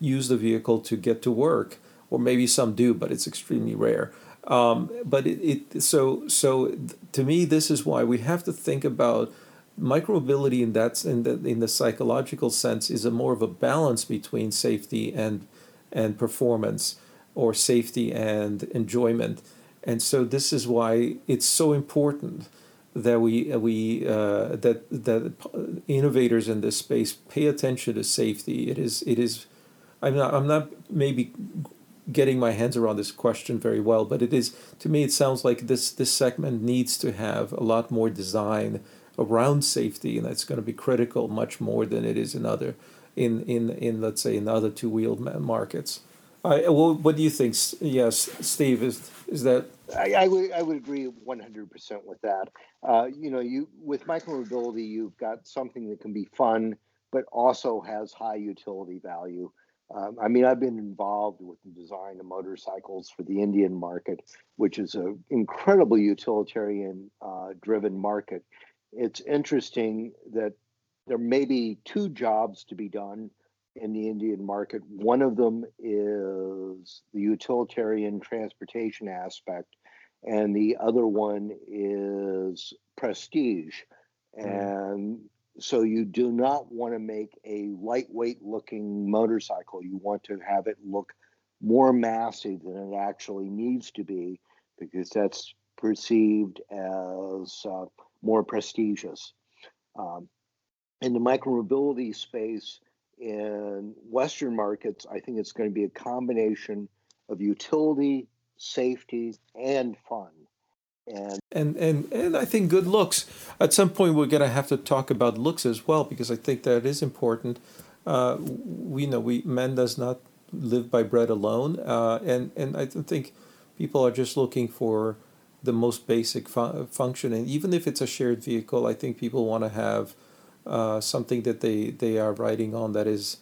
use the vehicle to get to work, or maybe some do, but it's extremely rare. Um, but it, it so so to me, this is why we have to think about micromobility in that in the in the psychological sense is a more of a balance between safety and and performance or safety and enjoyment and so this is why it's so important that we uh, we uh, that that innovators in this space pay attention to safety. It is it is, I'm not I'm not maybe getting my hands around this question very well, but it is to me it sounds like this this segment needs to have a lot more design around safety, and that's going to be critical much more than it is in other in in in let's say in other two wheeled markets. I well, what do you think? Yes, Steve is is that I, I, would I would agree 100% with that. Uh, you know, you with micromobility, you've got something that can be fun, but also has high utility value. Um, I mean, I've been involved with the design of motorcycles for the Indian market, which is an incredibly utilitarian uh, driven market. It's interesting that there may be two jobs to be done in the Indian market. One of them is the utilitarian transportation aspect, and the other one is prestige. Mm. And so you do not want to make a lightweight looking motorcycle. You want to have it look more massive than it actually needs to be because that's perceived as uh, more prestigious. Um, in the micromobility space, in Western markets, I think it's going to be a combination of utility, safety, and fun. And, and and and I think good looks. At some point, we're going to have to talk about looks as well because I think that is important. Uh, we know we man does not live by bread alone, uh, and and I think people are just looking for the most basic fu- function. And even if it's a shared vehicle, I think people want to have uh, something that they, they are writing on that is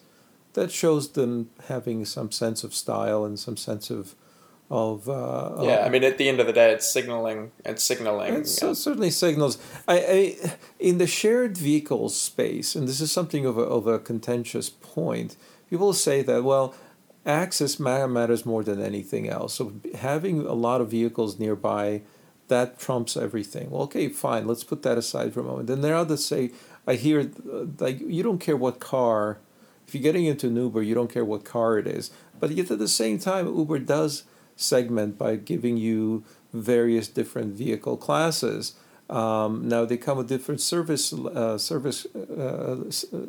that shows them having some sense of style and some sense of of uh, yeah. I mean, at the end of the day, it's signaling. It's signaling. It certainly signals. I, I in the shared vehicles space, and this is something of a of a contentious point. People say that well, access matters more than anything else. So having a lot of vehicles nearby that trumps everything. Well, okay, fine. Let's put that aside for a moment. Then there are others say, I hear like you don't care what car. If you're getting into an Uber, you don't care what car it is. But yet at the same time, Uber does segment by giving you various different vehicle classes. Um, now they come with different service uh, service uh,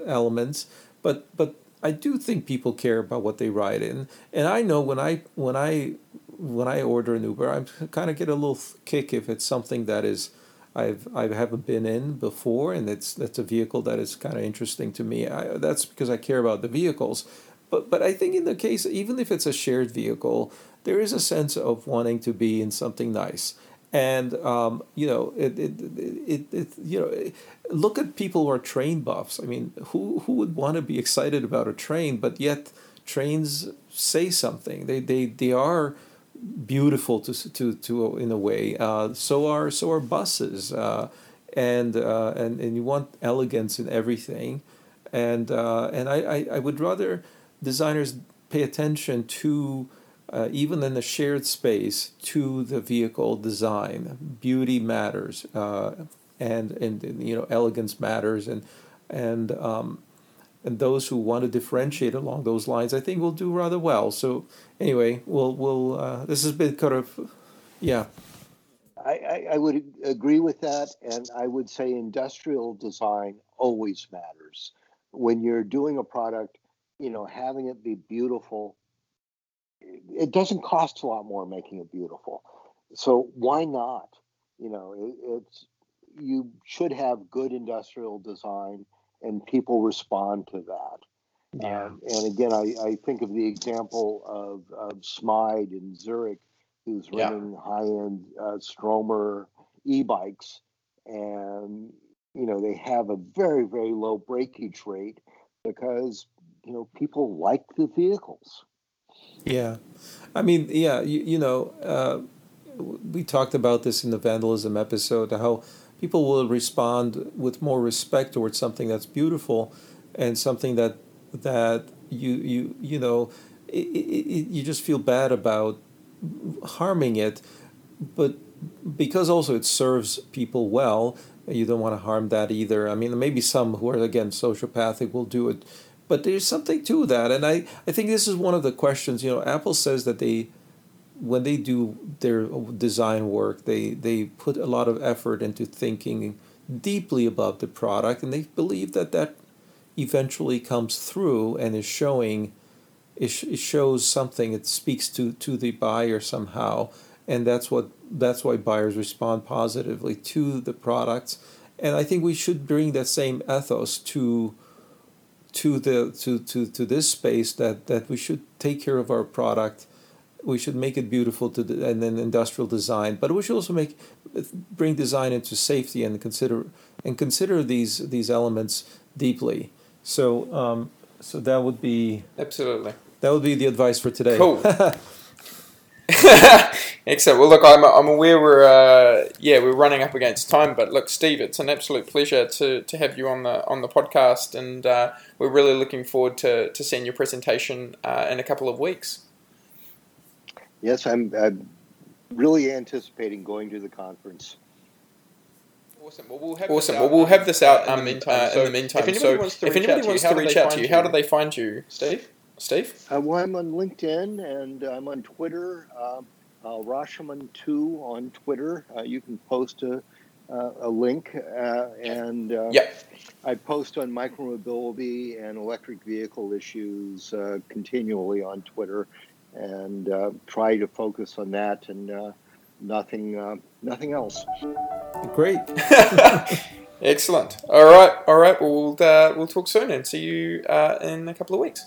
elements, but but I do think people care about what they ride in, and I know when I when I when I order an Uber, I kind of get a little kick if it's something that is I've I haven't been in before, and it's that's a vehicle that is kind of interesting to me. I, that's because I care about the vehicles, but but I think in the case even if it's a shared vehicle, there is a sense of wanting to be in something nice. And um, you know it, it, it, it, you know look at people who are train buffs. I mean who who would want to be excited about a train but yet trains say something? They they, they are beautiful to to to in a way uh, so are so are buses uh, and uh, and and you want elegance in everything and uh, and I, I, I would rather designers pay attention to uh, even in the shared space, to the vehicle design. Beauty matters, uh, and, and you know elegance matters, and and um, and those who want to differentiate along those lines, I think will do rather well. So anyway, we'll we'll uh, this has been kind of yeah. I, I, would agree with that, and I would say industrial design always matters. When you're doing a product, you know, having it be beautiful it doesn't cost a lot more making it beautiful. So why not? You know, it, it's you should have good industrial design, and people respond to that. Yeah. Um, and again, I, I think of the example of, of Smide in Zurich, who's yeah. running high-end uh, Stromer e-bikes, and you know they have a very very low breakage rate because you know people like the vehicles. Yeah, I mean, yeah, you, you know, uh, we talked about this in the vandalism episode how people will respond with more respect towards something that's beautiful and something that that you you you know it, it, you just feel bad about harming it. But because also it serves people well you don't want to harm that either. I mean maybe some who are again sociopathic will do it. But there's something to that, and I, I think this is one of the questions. You know, Apple says that they, when they do their design work, they they put a lot of effort into thinking deeply about the product, and they believe that that eventually comes through and is showing, it, it shows something. It speaks to to the buyer somehow, and that's what that's why buyers respond positively to the products. And I think we should bring that same ethos to to the to, to, to this space that, that we should take care of our product we should make it beautiful to the, and then industrial design but we should also make bring design into safety and consider and consider these these elements deeply so um, so that would be absolutely that would be the advice for today cool (laughs) (laughs) Excellent. Well, look, I'm, I'm aware we're uh, yeah we're running up against time, but look, Steve, it's an absolute pleasure to, to have you on the on the podcast, and uh, we're really looking forward to, to seeing your presentation uh, in a couple of weeks. Yes, I'm, I'm really anticipating going to the conference. Awesome. Well, we'll have awesome. This out, well, we'll have this out um, in the meantime. Uh, so in the meantime, if anybody so wants to reach, out, to you, reach out to you, how do they find you, Steve? Steve? Uh, well, I'm on LinkedIn and I'm on Twitter. Uh, uh, Rashomon2 on Twitter. Uh, you can post a, uh, a link. Uh, and uh, yep. I post on micromobility and electric vehicle issues uh, continually on Twitter and uh, try to focus on that and uh, nothing, uh, nothing else. Great. (laughs) Excellent. All right. All right. Well, we'll, we'll talk soon and see you in a couple of weeks.